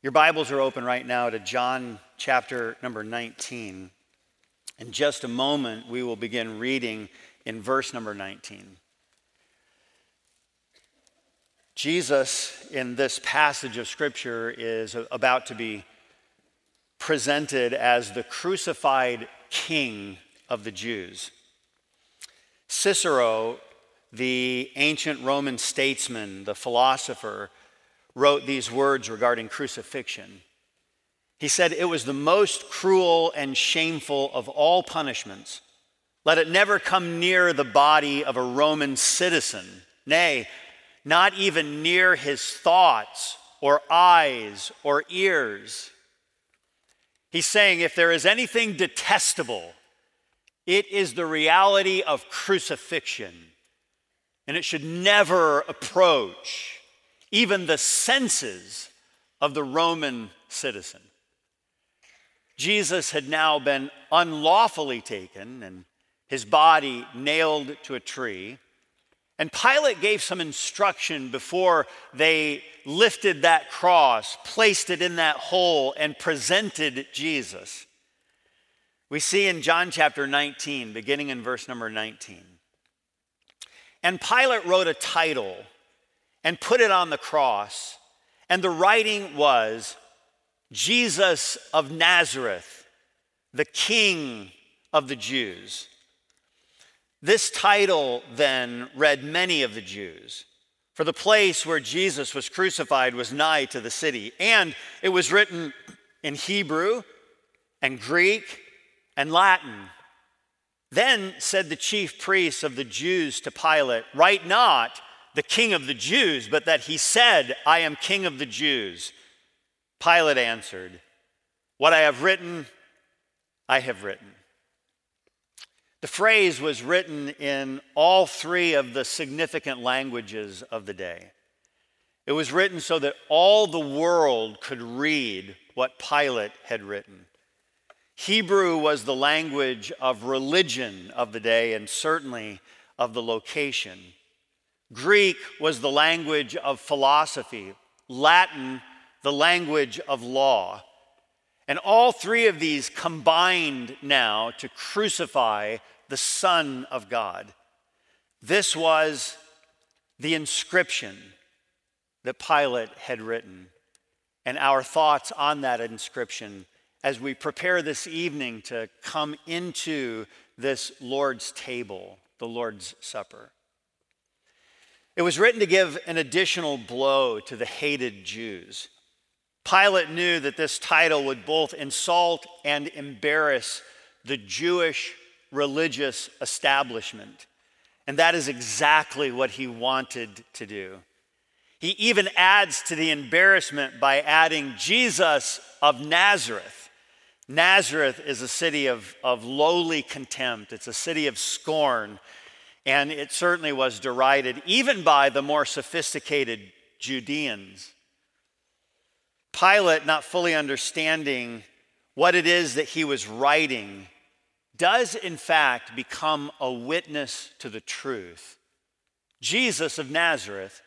Your Bibles are open right now to John chapter number 19. In just a moment, we will begin reading in verse number 19. Jesus, in this passage of Scripture, is about to be presented as the crucified king of the Jews. Cicero, the ancient Roman statesman, the philosopher, wrote these words regarding crucifixion. He said, It was the most cruel and shameful of all punishments. Let it never come near the body of a Roman citizen, nay, not even near his thoughts or eyes or ears. He's saying, if there is anything detestable, it is the reality of crucifixion, and it should never approach even the senses of the Roman citizen. Jesus had now been unlawfully taken and his body nailed to a tree. And Pilate gave some instruction before they lifted that cross, placed it in that hole, and presented Jesus. We see in John chapter 19, beginning in verse number 19. And Pilate wrote a title and put it on the cross. And the writing was Jesus of Nazareth, the King of the Jews. This title then read many of the Jews, for the place where Jesus was crucified was nigh to the city, and it was written in Hebrew and Greek and Latin. Then said the chief priests of the Jews to Pilate, Write not the king of the Jews, but that he said, I am king of the Jews. Pilate answered, What I have written, I have written. The phrase was written in all three of the significant languages of the day. It was written so that all the world could read what Pilate had written. Hebrew was the language of religion of the day and certainly of the location. Greek was the language of philosophy, Latin, the language of law. And all three of these combined now to crucify the Son of God. This was the inscription that Pilate had written, and our thoughts on that inscription as we prepare this evening to come into this Lord's table, the Lord's Supper. It was written to give an additional blow to the hated Jews. Pilate knew that this title would both insult and embarrass the Jewish religious establishment. And that is exactly what he wanted to do. He even adds to the embarrassment by adding Jesus of Nazareth. Nazareth is a city of, of lowly contempt, it's a city of scorn and it certainly was derided even by the more sophisticated Judeans. Pilate, not fully understanding what it is that he was writing, does in fact become a witness to the truth. Jesus of Nazareth,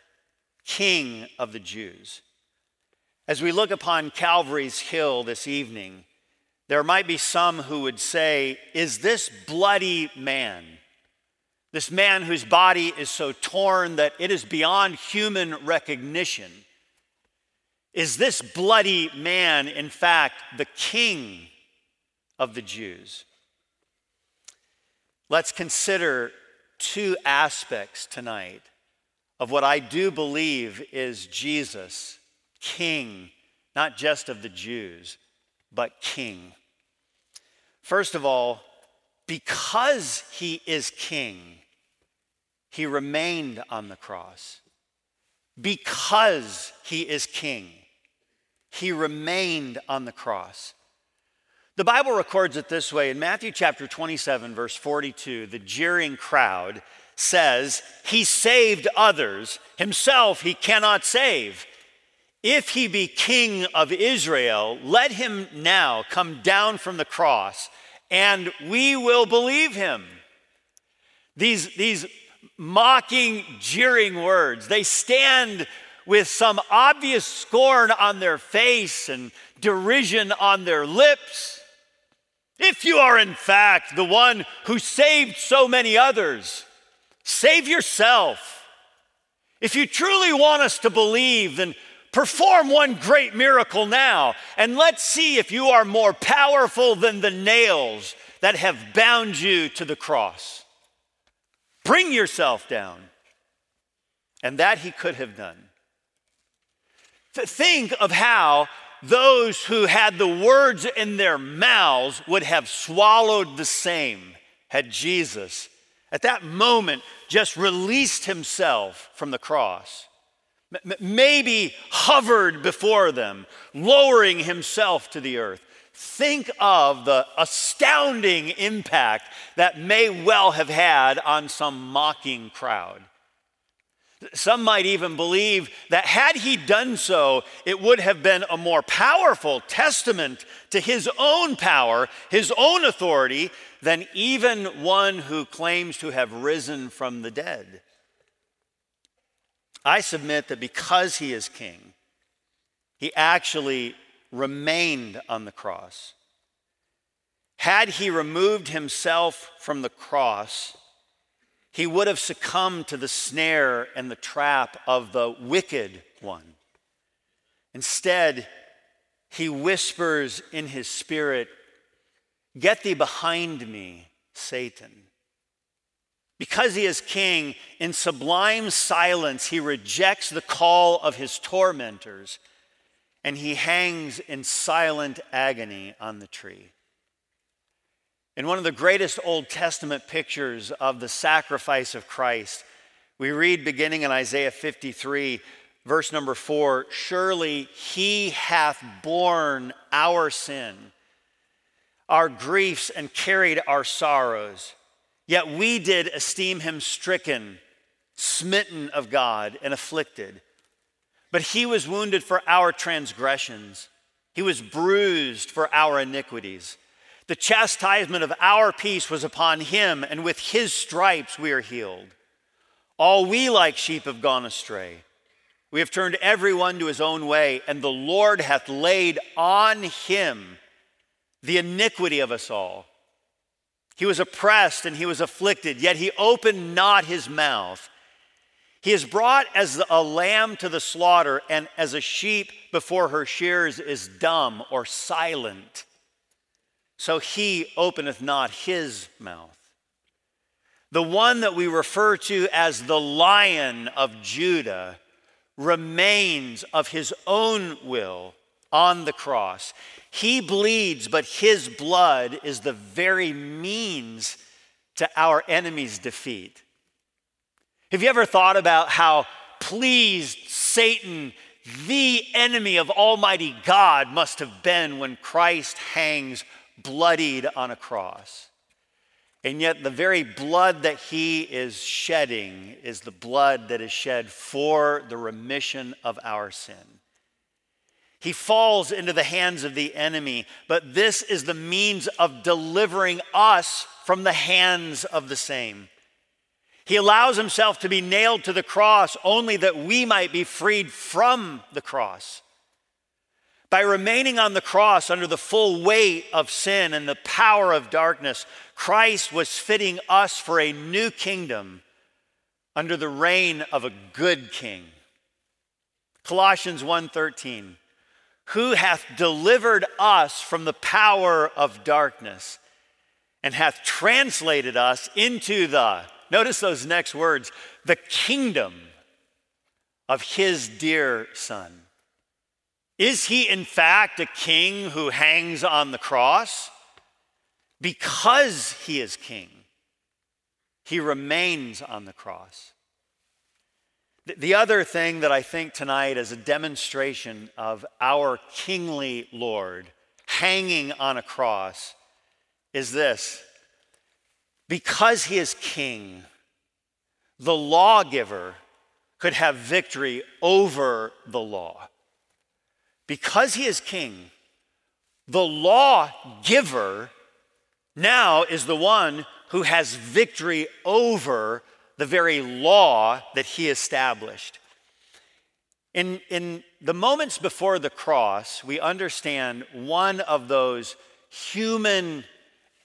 King of the Jews. As we look upon Calvary's Hill this evening, there might be some who would say, Is this bloody man? This man whose body is so torn that it is beyond human recognition. Is this bloody man, in fact, the king of the Jews? Let's consider two aspects tonight of what I do believe is Jesus, king, not just of the Jews, but king. First of all, because he is king, he remained on the cross. Because he is king, he remained on the cross. The Bible records it this way in Matthew chapter 27, verse 42, the jeering crowd says, He saved others, himself he cannot save. If he be king of Israel, let him now come down from the cross and we will believe him. These, these mocking, jeering words, they stand with some obvious scorn on their face and derision on their lips. If you are, in fact, the one who saved so many others, save yourself. If you truly want us to believe, then perform one great miracle now, and let's see if you are more powerful than the nails that have bound you to the cross. Bring yourself down. And that he could have done. Think of how those who had the words in their mouths would have swallowed the same had Jesus, at that moment, just released himself from the cross. Maybe hovered before them, lowering himself to the earth. Think of the astounding impact that may well have had on some mocking crowd. Some might even believe that had he done so, it would have been a more powerful testament to his own power, his own authority, than even one who claims to have risen from the dead. I submit that because he is king, he actually remained on the cross. Had he removed himself from the cross, he would have succumbed to the snare and the trap of the wicked one. Instead, he whispers in his spirit, Get thee behind me, Satan. Because he is king, in sublime silence, he rejects the call of his tormentors and he hangs in silent agony on the tree. In one of the greatest Old Testament pictures of the sacrifice of Christ, we read beginning in Isaiah 53, verse number four Surely he hath borne our sin, our griefs, and carried our sorrows. Yet we did esteem him stricken, smitten of God, and afflicted. But he was wounded for our transgressions, he was bruised for our iniquities. The chastisement of our peace was upon him, and with his stripes we are healed. All we like sheep have gone astray. We have turned everyone to his own way, and the Lord hath laid on him the iniquity of us all. He was oppressed and he was afflicted, yet he opened not his mouth. He is brought as a lamb to the slaughter, and as a sheep before her shears is dumb or silent so he openeth not his mouth. The one that we refer to as the lion of Judah remains of his own will on the cross. He bleeds, but his blood is the very means to our enemy's defeat. Have you ever thought about how pleased Satan, the enemy of Almighty God, must have been when Christ hangs bloodied on a cross. And yet, the very blood that he is shedding is the blood that is shed for the remission of our sin. He falls into the hands of the enemy, but this is the means of delivering us from the hands of the same. He allows himself to be nailed to the cross only that we might be freed from the cross. By remaining on the cross under the full weight of sin and the power of darkness, Christ was fitting us for a new kingdom under the reign of a good king. Colossians 1:13 Who hath delivered us from the power of darkness and hath translated us into the notice those next words the kingdom of his dear son is he, in fact, a king who hangs on the cross? Because he is king, he remains on the cross. The other thing that I think tonight is a demonstration of our kingly Lord hanging on a cross is this because he is king, the lawgiver could have victory over the law because he is king, the lawgiver now is the one who has victory over the very law that he established. In, in the moments before the cross, we understand one of those human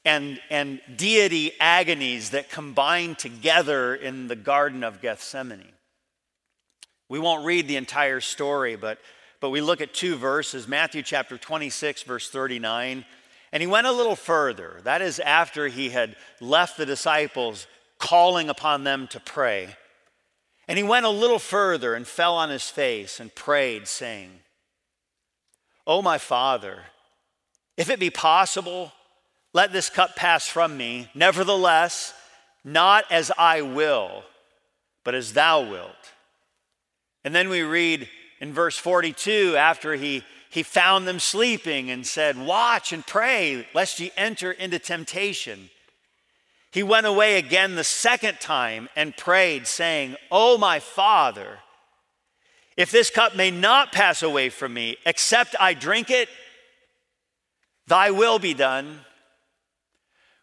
and, and deity agonies that combine together in the Garden of Gethsemane. We won't read the entire story, but, but we look at two verses Matthew chapter 26, verse 39. And he went a little further. That is after he had left the disciples, calling upon them to pray. And he went a little further and fell on his face and prayed, saying, O my Father, if it be possible, let this cup pass from me. Nevertheless, not as I will, but as thou wilt. And then we read in verse 42 after he, he found them sleeping and said, Watch and pray, lest ye enter into temptation. He went away again the second time and prayed, saying, Oh, my Father, if this cup may not pass away from me, except I drink it, thy will be done.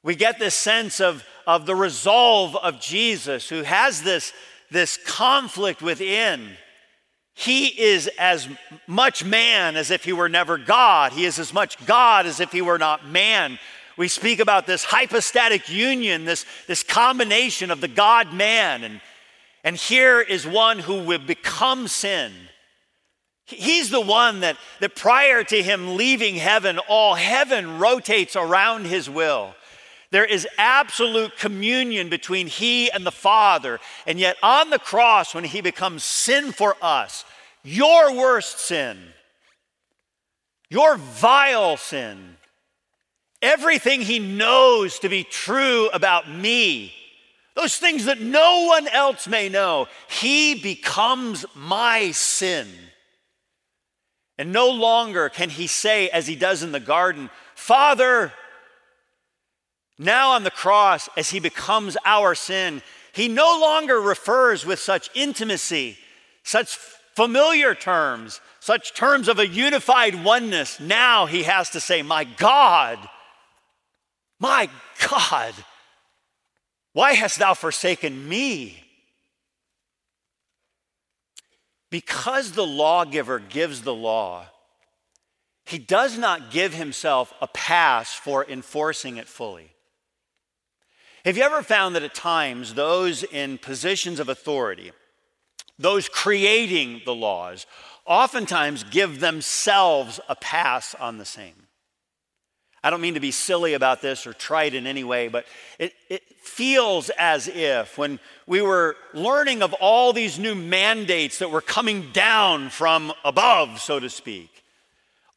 We get this sense of, of the resolve of Jesus, who has this, this conflict within. He is as much man as if he were never God. He is as much God as if he were not man. We speak about this hypostatic union, this, this combination of the God man. And, and here is one who will become sin. He's the one that, that prior to him leaving heaven, all heaven rotates around his will. There is absolute communion between he and the Father. And yet, on the cross, when he becomes sin for us, your worst sin, your vile sin, everything he knows to be true about me, those things that no one else may know, he becomes my sin. And no longer can he say, as he does in the garden, Father, now on the cross, as he becomes our sin, he no longer refers with such intimacy, such familiar terms, such terms of a unified oneness. Now he has to say, My God, my God, why hast thou forsaken me? Because the lawgiver gives the law, he does not give himself a pass for enforcing it fully. Have you ever found that at times those in positions of authority, those creating the laws, oftentimes give themselves a pass on the same? I don't mean to be silly about this or trite in any way, but it, it, feels as if when we were learning of all these new mandates that were coming down from above, so to speak,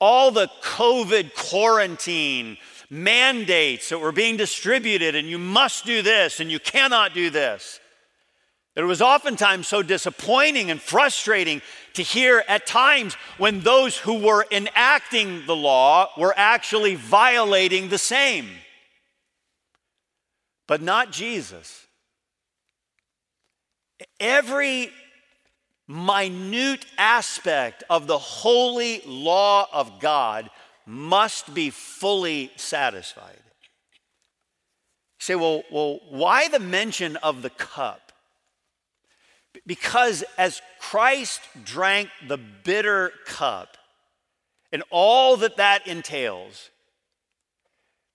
all the COVID quarantine mandates that were being distributed, and you must do this and you cannot do this. It was oftentimes so disappointing and frustrating to hear at times when those who were enacting the law were actually violating the same. But not Jesus. Every minute aspect of the holy law of God must be fully satisfied. You say, well, well, why the mention of the cup? Because as Christ drank the bitter cup and all that that entails,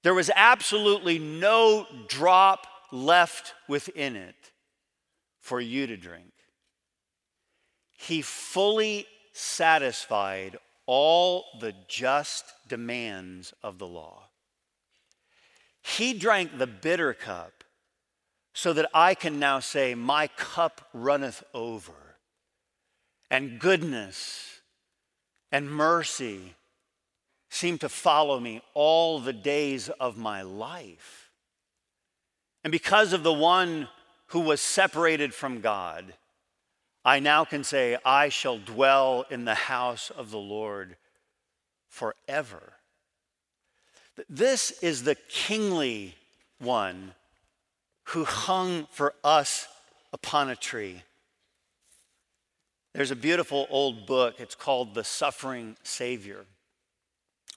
there was absolutely no drop left within it for you to drink. He fully satisfied all the just demands of the law. He drank the bitter cup so that I can now say, My cup runneth over, and goodness and mercy seem to follow me all the days of my life. And because of the one who was separated from God, I now can say, I shall dwell in the house of the Lord forever. This is the kingly one who hung for us upon a tree. There's a beautiful old book. It's called The Suffering Savior.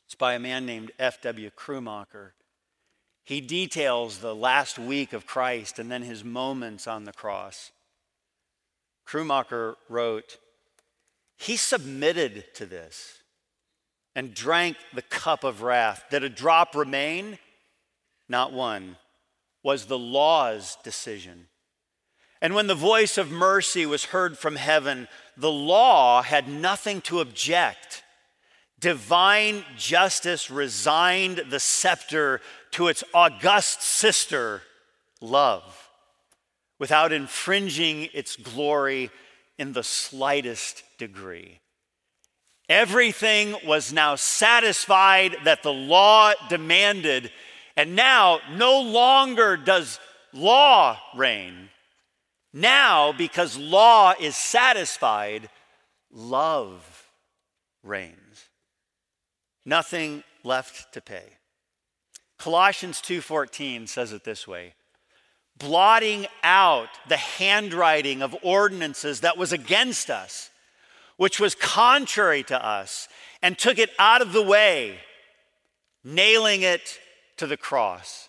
It's by a man named F.W. Krummacher. He details the last week of Christ and then his moments on the cross. Krummacher wrote, he submitted to this and drank the cup of wrath. Did a drop remain? Not one. Was the law's decision. And when the voice of mercy was heard from heaven, the law had nothing to object. Divine justice resigned the scepter to its august sister, love, without infringing its glory in the slightest degree. Everything was now satisfied that the law demanded, and now no longer does law reign. Now, because law is satisfied, love reigns. Nothing left to pay. Colossians 2:14 says it this way: blotting out the handwriting of ordinances that was against us, which was contrary to us, and took it out of the way, nailing it to the cross.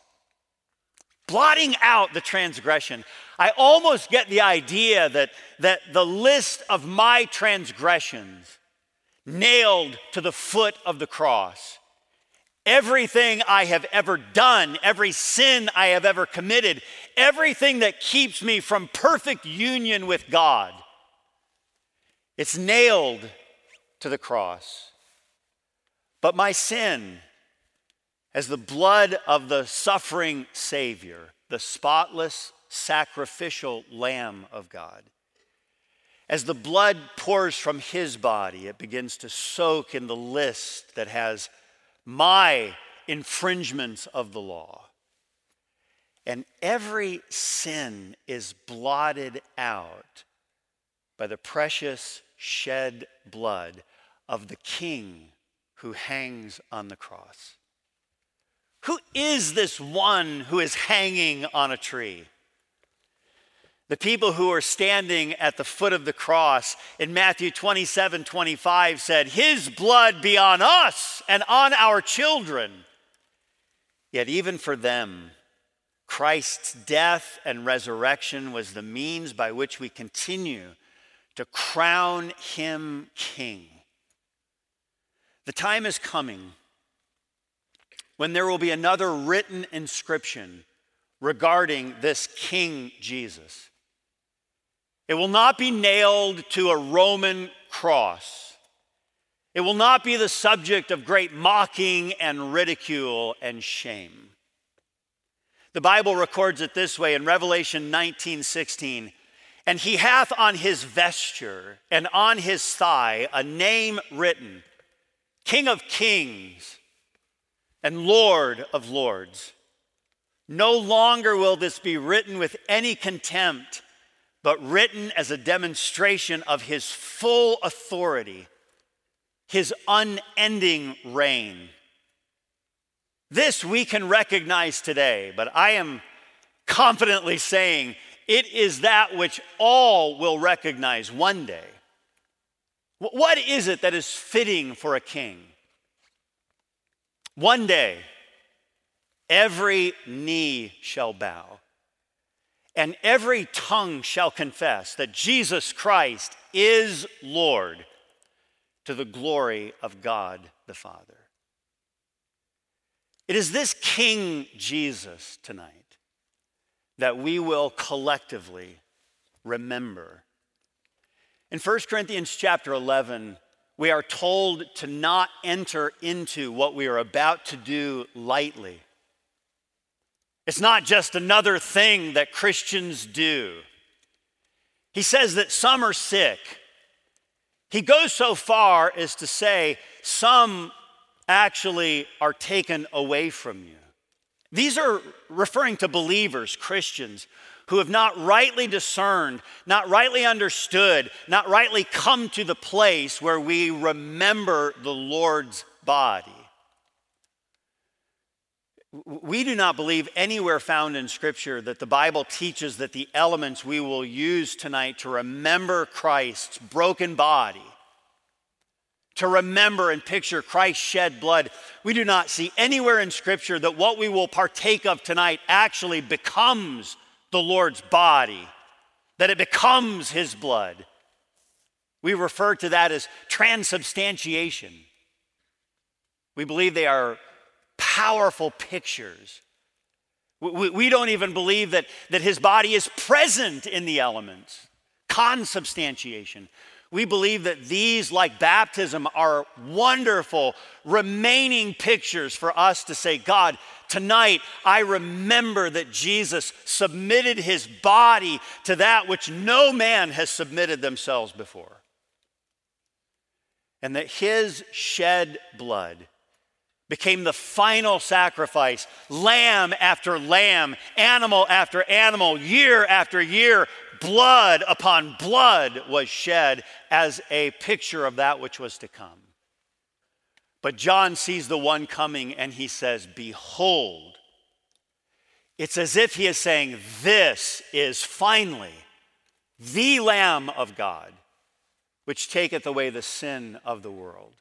Blotting out the transgression. I almost get the idea that, that the list of my transgressions nailed to the foot of the cross. Everything I have ever done, every sin I have ever committed, everything that keeps me from perfect union with God, it's nailed to the cross. But my sin, as the blood of the suffering Savior, the spotless, sacrificial Lamb of God. As the blood pours from his body, it begins to soak in the list that has my infringements of the law. And every sin is blotted out by the precious shed blood of the King who hangs on the cross. Who is this one who is hanging on a tree? The people who are standing at the foot of the cross in Matthew 27 25 said, His blood be on us and on our children. Yet, even for them, Christ's death and resurrection was the means by which we continue to crown him king. The time is coming when there will be another written inscription regarding this King Jesus. It will not be nailed to a Roman cross. It will not be the subject of great mocking and ridicule and shame. The Bible records it this way in Revelation 19 16. And he hath on his vesture and on his thigh a name written King of Kings and Lord of Lords. No longer will this be written with any contempt but written as a demonstration of his full authority, his unending reign. This we can recognize today, but I am confidently saying it is that which all will recognize one day. What is it that is fitting for a king? One day, every knee shall bow and every tongue shall confess that Jesus Christ is Lord to the glory of God the Father. It is this King Jesus tonight that we will collectively remember. In 1 Corinthians chapter 11, we are told to not enter into what we are about to do lightly. It's not just another thing that Christians do. He says that some are sick. He goes so far as to say some actually are taken away from you. These are referring to believers, Christians, who have not rightly discerned, not rightly understood, not rightly come to the place where we remember the Lord's body. We do not believe anywhere found in Scripture that the Bible teaches that the elements we will use tonight to remember Christ's broken body, to remember and picture Christ's shed blood, we do not see anywhere in Scripture that what we will partake of tonight actually becomes the Lord's body, that it becomes His blood. We refer to that as transubstantiation. We believe they are powerful pictures. We, we don't even believe that, that his body is present in the elements, consubstantiation. We believe that these, like baptism, are wonderful remaining pictures for us to say, God, tonight I remember that Jesus submitted his body to that which no man has submitted themselves before. And that his shed blood became the final sacrifice, lamb after lamb, animal after animal, year after year, blood upon blood was shed as a picture of that which was to come. But John sees the one coming and he says, Behold. It's as if he is saying, This is finally the Lamb of God, which taketh away the sin of the world.